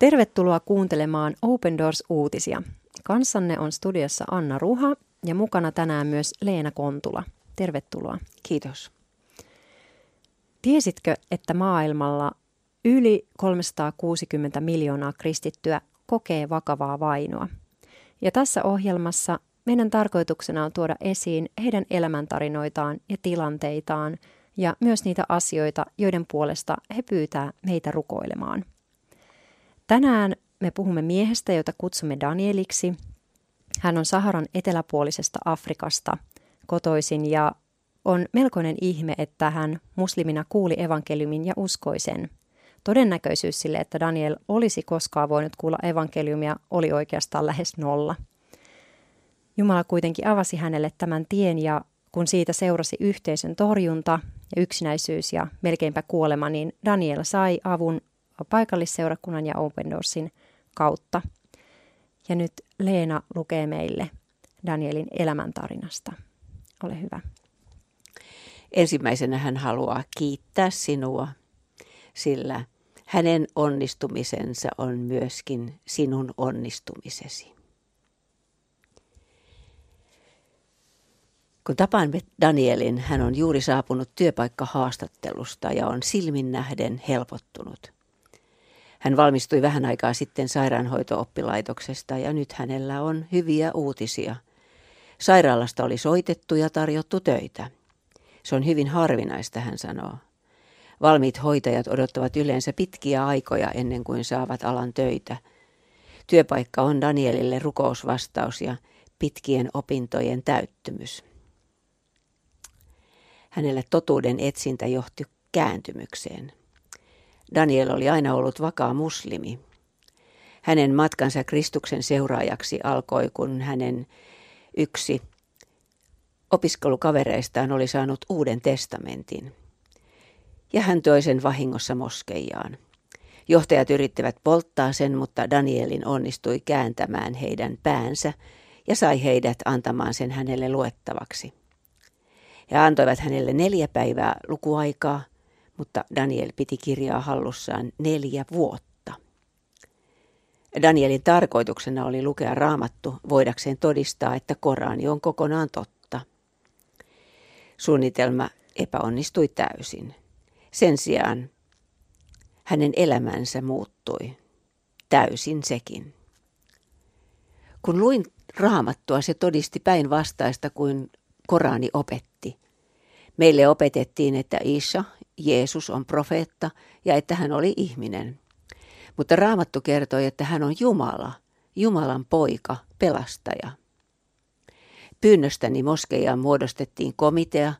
Tervetuloa kuuntelemaan Open Doors-uutisia. Kanssanne on studiossa Anna Ruha ja mukana tänään myös Leena Kontula. Tervetuloa. Kiitos. Tiesitkö, että maailmalla yli 360 miljoonaa kristittyä kokee vakavaa vainoa? Ja tässä ohjelmassa meidän tarkoituksena on tuoda esiin heidän elämäntarinoitaan ja tilanteitaan ja myös niitä asioita, joiden puolesta he pyytää meitä rukoilemaan. Tänään me puhumme miehestä, jota kutsumme Danieliksi. Hän on Saharan eteläpuolisesta Afrikasta kotoisin ja on melkoinen ihme, että hän muslimina kuuli evankeliumin ja uskoi sen. Todennäköisyys sille, että Daniel olisi koskaan voinut kuulla evankeliumia, oli oikeastaan lähes nolla. Jumala kuitenkin avasi hänelle tämän tien ja kun siitä seurasi yhteisön torjunta ja yksinäisyys ja melkeinpä kuolema, niin Daniel sai avun paikallisseurakunnan ja Open Doorsin kautta. Ja nyt Leena lukee meille Danielin elämäntarinasta. Ole hyvä. Ensimmäisenä hän haluaa kiittää sinua, sillä hänen onnistumisensa on myöskin sinun onnistumisesi. Kun tapaan Danielin, hän on juuri saapunut työpaikkahaastattelusta ja on silmin nähden helpottunut. Hän valmistui vähän aikaa sitten sairaanhoitooppilaitoksesta ja nyt hänellä on hyviä uutisia. Sairaalasta oli soitettu ja tarjottu töitä. Se on hyvin harvinaista, hän sanoo. Valmiit hoitajat odottavat yleensä pitkiä aikoja ennen kuin saavat alan töitä. Työpaikka on Danielille rukousvastaus ja pitkien opintojen täyttymys. Hänelle totuuden etsintä johti kääntymykseen. Daniel oli aina ollut vakaa muslimi. Hänen matkansa Kristuksen seuraajaksi alkoi, kun hänen yksi opiskelukavereistaan oli saanut uuden testamentin. Ja hän toi sen vahingossa moskeijaan. Johtajat yrittivät polttaa sen, mutta Danielin onnistui kääntämään heidän päänsä ja sai heidät antamaan sen hänelle luettavaksi. Ja antoivat hänelle neljä päivää lukuaikaa, mutta Daniel piti kirjaa hallussaan neljä vuotta. Danielin tarkoituksena oli lukea raamattu voidakseen todistaa, että Korani on kokonaan totta. Suunnitelma epäonnistui täysin. Sen sijaan hänen elämänsä muuttui. Täysin sekin. Kun luin raamattua, se todisti päinvastaista kuin Korani opetti. Meille opetettiin, että Isha, Jeesus on profeetta ja että hän oli ihminen. Mutta Raamattu kertoi, että hän on Jumala, Jumalan poika, pelastaja. Pyynnöstäni moskeijaan muodostettiin komitea,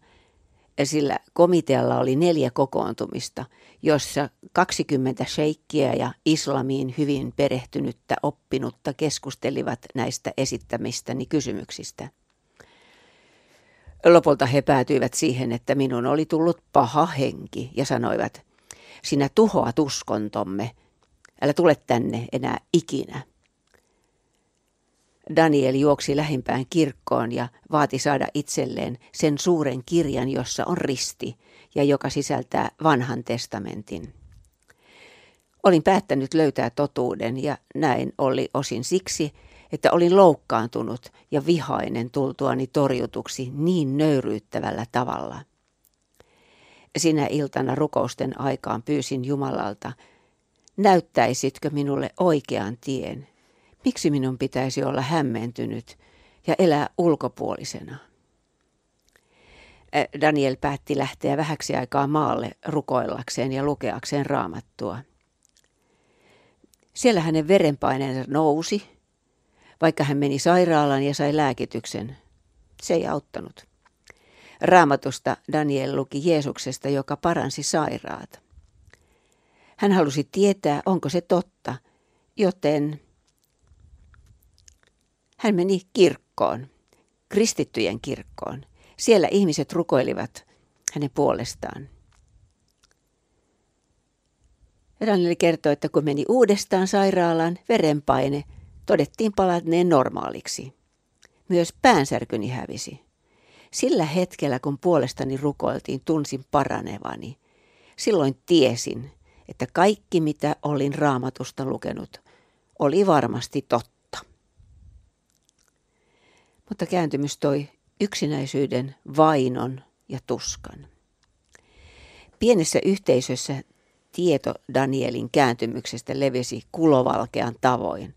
sillä komitealla oli neljä kokoontumista, jossa 20 sheikkiä ja islamiin hyvin perehtynyttä oppinutta keskustelivat näistä esittämistäni kysymyksistä – Lopulta he päätyivät siihen, että minun oli tullut paha henki ja sanoivat, sinä tuhoat uskontomme, älä tule tänne enää ikinä. Daniel juoksi lähimpään kirkkoon ja vaati saada itselleen sen suuren kirjan, jossa on risti ja joka sisältää vanhan testamentin. Olin päättänyt löytää totuuden ja näin oli osin siksi, että olin loukkaantunut ja vihainen tultuani torjutuksi niin nöyryyttävällä tavalla. Sinä iltana rukousten aikaan pyysin Jumalalta, näyttäisitkö minulle oikean tien? Miksi minun pitäisi olla hämmentynyt ja elää ulkopuolisena? Daniel päätti lähteä vähäksi aikaa maalle rukoillakseen ja lukeakseen raamattua. Siellä hänen verenpaineensa nousi vaikka hän meni sairaalaan ja sai lääkityksen. Se ei auttanut. Raamatusta Daniel luki Jeesuksesta, joka paransi sairaat. Hän halusi tietää, onko se totta, joten hän meni kirkkoon, kristittyjen kirkkoon. Siellä ihmiset rukoilivat hänen puolestaan. Daniel kertoi, että kun meni uudestaan sairaalaan, verenpaine – todettiin palatneen normaaliksi. Myös päänsärkyni hävisi. Sillä hetkellä, kun puolestani rukoiltiin, tunsin paranevani. Silloin tiesin, että kaikki mitä olin raamatusta lukenut oli varmasti totta. Mutta kääntymys toi yksinäisyyden, vainon ja tuskan. Pienessä yhteisössä tieto Danielin kääntymyksestä levisi kulovalkean tavoin.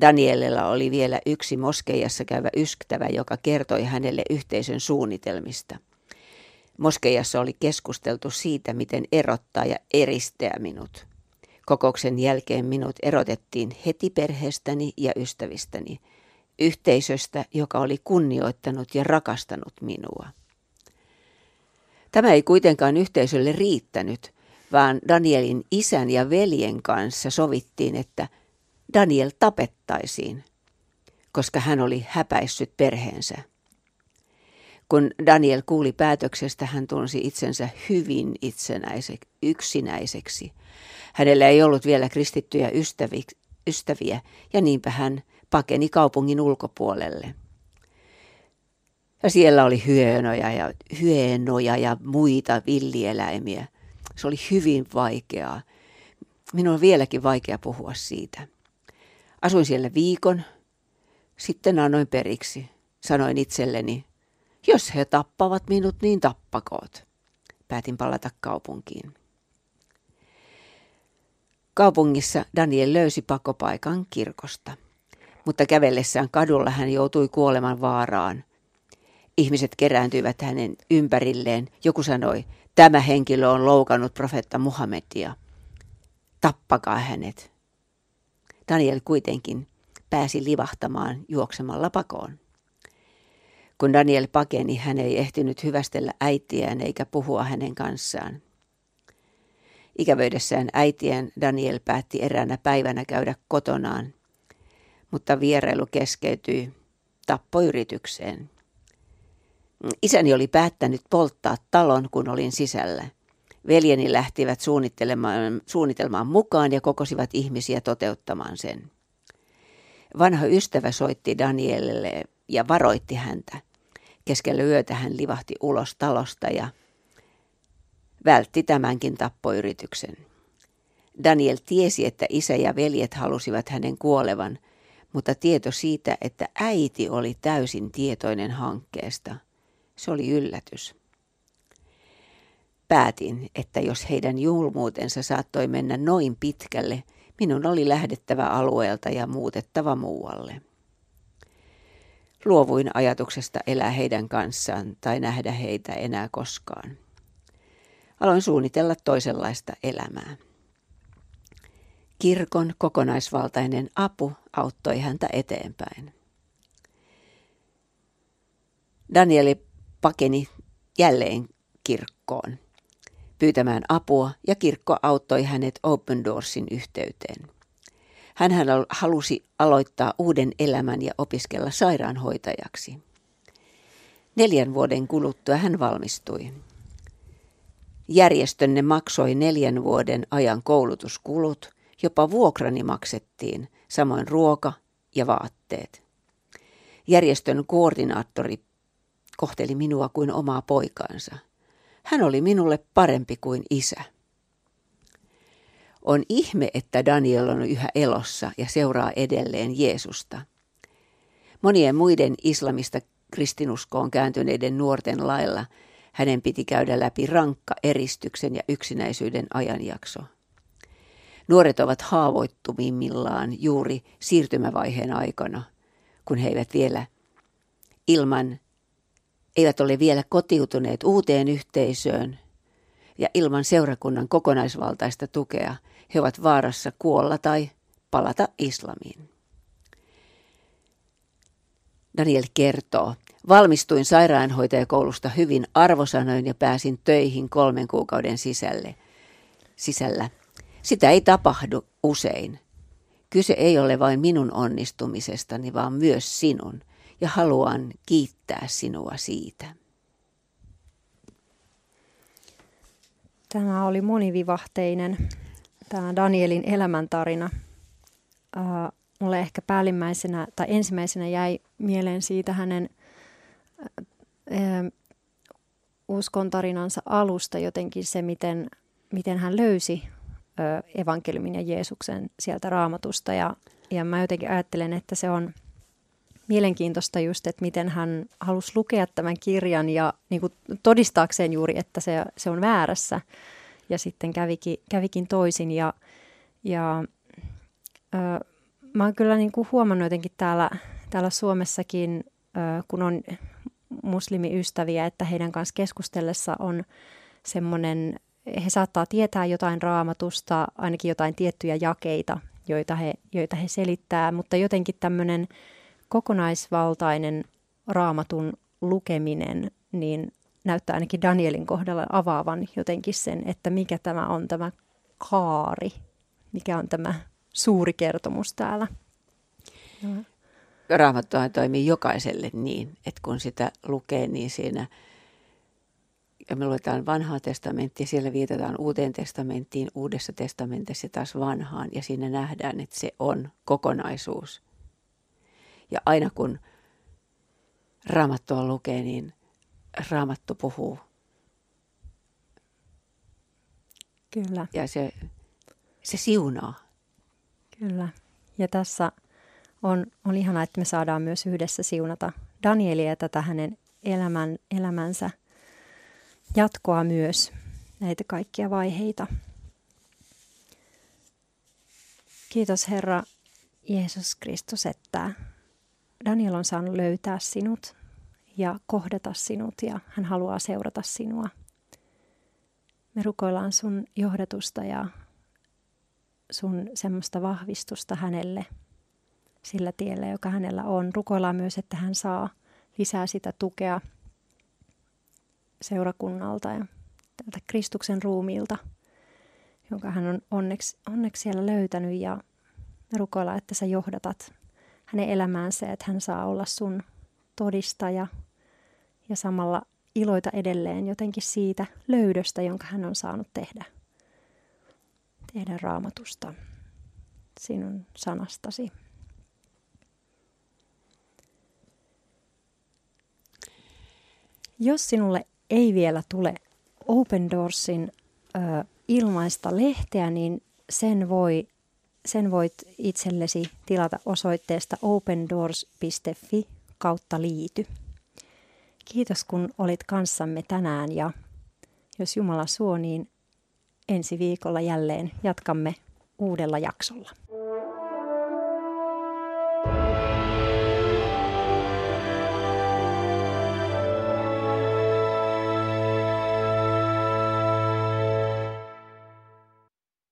Danielilla oli vielä yksi moskeijassa käyvä ystävä, joka kertoi hänelle yhteisön suunnitelmista. Moskeijassa oli keskusteltu siitä, miten erottaa ja eristää minut. Kokouksen jälkeen minut erotettiin heti perheestäni ja ystävistäni, yhteisöstä, joka oli kunnioittanut ja rakastanut minua. Tämä ei kuitenkaan yhteisölle riittänyt, vaan Danielin isän ja veljen kanssa sovittiin, että Daniel tapettaisiin, koska hän oli häpäissyt perheensä. Kun Daniel kuuli päätöksestä, hän tunsi itsensä hyvin itsenäiseksi, yksinäiseksi. Hänellä ei ollut vielä kristittyjä ystävi, ystäviä, ja niinpä hän pakeni kaupungin ulkopuolelle. Ja siellä oli hyenoja ja, hyenoja ja muita villieläimiä. Se oli hyvin vaikeaa. Minun on vieläkin vaikea puhua siitä. Asuin siellä viikon, sitten annoin periksi. Sanoin itselleni, jos he tappavat minut, niin tappakoot. Päätin palata kaupunkiin. Kaupungissa Daniel löysi pakopaikan kirkosta, mutta kävellessään kadulla hän joutui kuoleman vaaraan. Ihmiset kerääntyivät hänen ympärilleen. Joku sanoi, tämä henkilö on loukannut profetta Muhammedia. Tappakaa hänet. Daniel kuitenkin pääsi livahtamaan juoksemalla pakoon. Kun Daniel pakeni, hän ei ehtinyt hyvästellä äitiään eikä puhua hänen kanssaan. Ikävöidessään äitien Daniel päätti eräänä päivänä käydä kotonaan, mutta vierailu keskeytyi tappoyritykseen. Isäni oli päättänyt polttaa talon, kun olin sisällä. Veljeni lähtivät suunnittelemaan, suunnitelmaan mukaan ja kokosivat ihmisiä toteuttamaan sen. Vanha ystävä soitti Danielille ja varoitti häntä. Keskellä yötä hän livahti ulos talosta ja vältti tämänkin tappoyrityksen. Daniel tiesi, että isä ja veljet halusivat hänen kuolevan, mutta tieto siitä, että äiti oli täysin tietoinen hankkeesta, se oli yllätys. Päätin, että jos heidän julmuutensa saattoi mennä noin pitkälle, minun oli lähdettävä alueelta ja muutettava muualle. Luovuin ajatuksesta elää heidän kanssaan tai nähdä heitä enää koskaan. Aloin suunnitella toisenlaista elämää. Kirkon kokonaisvaltainen apu auttoi häntä eteenpäin. Danieli pakeni jälleen kirkkoon pyytämään apua ja kirkko auttoi hänet Open Doorsin yhteyteen. Hän halusi aloittaa uuden elämän ja opiskella sairaanhoitajaksi. Neljän vuoden kuluttua hän valmistui. Järjestönne maksoi neljän vuoden ajan koulutuskulut, jopa vuokrani maksettiin, samoin ruoka ja vaatteet. Järjestön koordinaattori kohteli minua kuin omaa poikaansa. Hän oli minulle parempi kuin isä. On ihme, että Daniel on yhä elossa ja seuraa edelleen Jeesusta. Monien muiden islamista kristinuskoon kääntyneiden nuorten lailla hänen piti käydä läpi rankka eristyksen ja yksinäisyyden ajanjakso. Nuoret ovat haavoittuvimmillaan juuri siirtymävaiheen aikana, kun he eivät vielä ilman, eivät ole vielä kotiutuneet uuteen yhteisöön ja ilman seurakunnan kokonaisvaltaista tukea he ovat vaarassa kuolla tai palata islamiin. Daniel kertoo, valmistuin sairaanhoitajakoulusta hyvin arvosanoin ja pääsin töihin kolmen kuukauden sisälle, sisällä. Sitä ei tapahdu usein. Kyse ei ole vain minun onnistumisestani, vaan myös sinun, ja haluan kiittää sinua siitä. Tämä oli monivivahteinen, tämä Danielin elämäntarina. Uh, mulle ehkä päällimmäisenä tai ensimmäisenä jäi mieleen siitä hänen uh, uskontarinansa alusta jotenkin se, miten, miten hän löysi evankeliumin ja Jeesuksen sieltä raamatusta. Ja, ja mä jotenkin ajattelen, että se on mielenkiintoista just, että miten hän halusi lukea tämän kirjan ja niin kuin todistaakseen juuri, että se, se on väärässä. Ja sitten kävikin, kävikin toisin. Ja, ja ö, mä oon kyllä niin kuin huomannut jotenkin täällä, täällä Suomessakin, ö, kun on muslimiystäviä, että heidän kanssa keskustellessa on semmoinen, he saattaa tietää jotain raamatusta, ainakin jotain tiettyjä jakeita, joita he, joita he selittää, mutta jotenkin tämmöinen kokonaisvaltainen raamatun lukeminen, niin näyttää ainakin Danielin kohdalla avaavan jotenkin sen, että mikä tämä on tämä kaari, mikä on tämä suuri kertomus täällä. Raamattuhan toimii jokaiselle niin, että kun sitä lukee, niin siinä ja me luetaan vanhaa testamenttia, siellä viitataan uuteen testamenttiin, uudessa testamentissa taas vanhaan, ja siinä nähdään, että se on kokonaisuus. Ja aina kun raamattua lukee, niin raamattu puhuu. Kyllä. Ja se, se siunaa. Kyllä. Ja tässä on, on ihanaa, että me saadaan myös yhdessä siunata Danielia tätä hänen elämän, elämänsä jatkoa myös, näitä kaikkia vaiheita. Kiitos Herra Jeesus Kristus, että Daniel on saanut löytää sinut ja kohdata sinut ja hän haluaa seurata sinua. Me rukoillaan sun johdatusta ja sun semmoista vahvistusta hänelle sillä tiellä, joka hänellä on. Rukoillaan myös, että hän saa lisää sitä tukea seurakunnalta ja tältä Kristuksen ruumiilta, jonka hän on onneksi, onneksi siellä löytänyt ja rukoillaan, että sä johdatat hänen elämäänsä, että hän saa olla sun todistaja ja samalla iloita edelleen jotenkin siitä löydöstä, jonka hän on saanut tehdä, tehdä raamatusta, sinun sanastasi. Jos sinulle ei vielä tule Open Doorsin ö, ilmaista lehteä, niin sen, voi, sen voit itsellesi tilata osoitteesta opendoors.fi kautta liity. Kiitos kun olit kanssamme tänään ja jos Jumala suo, niin ensi viikolla jälleen jatkamme uudella jaksolla.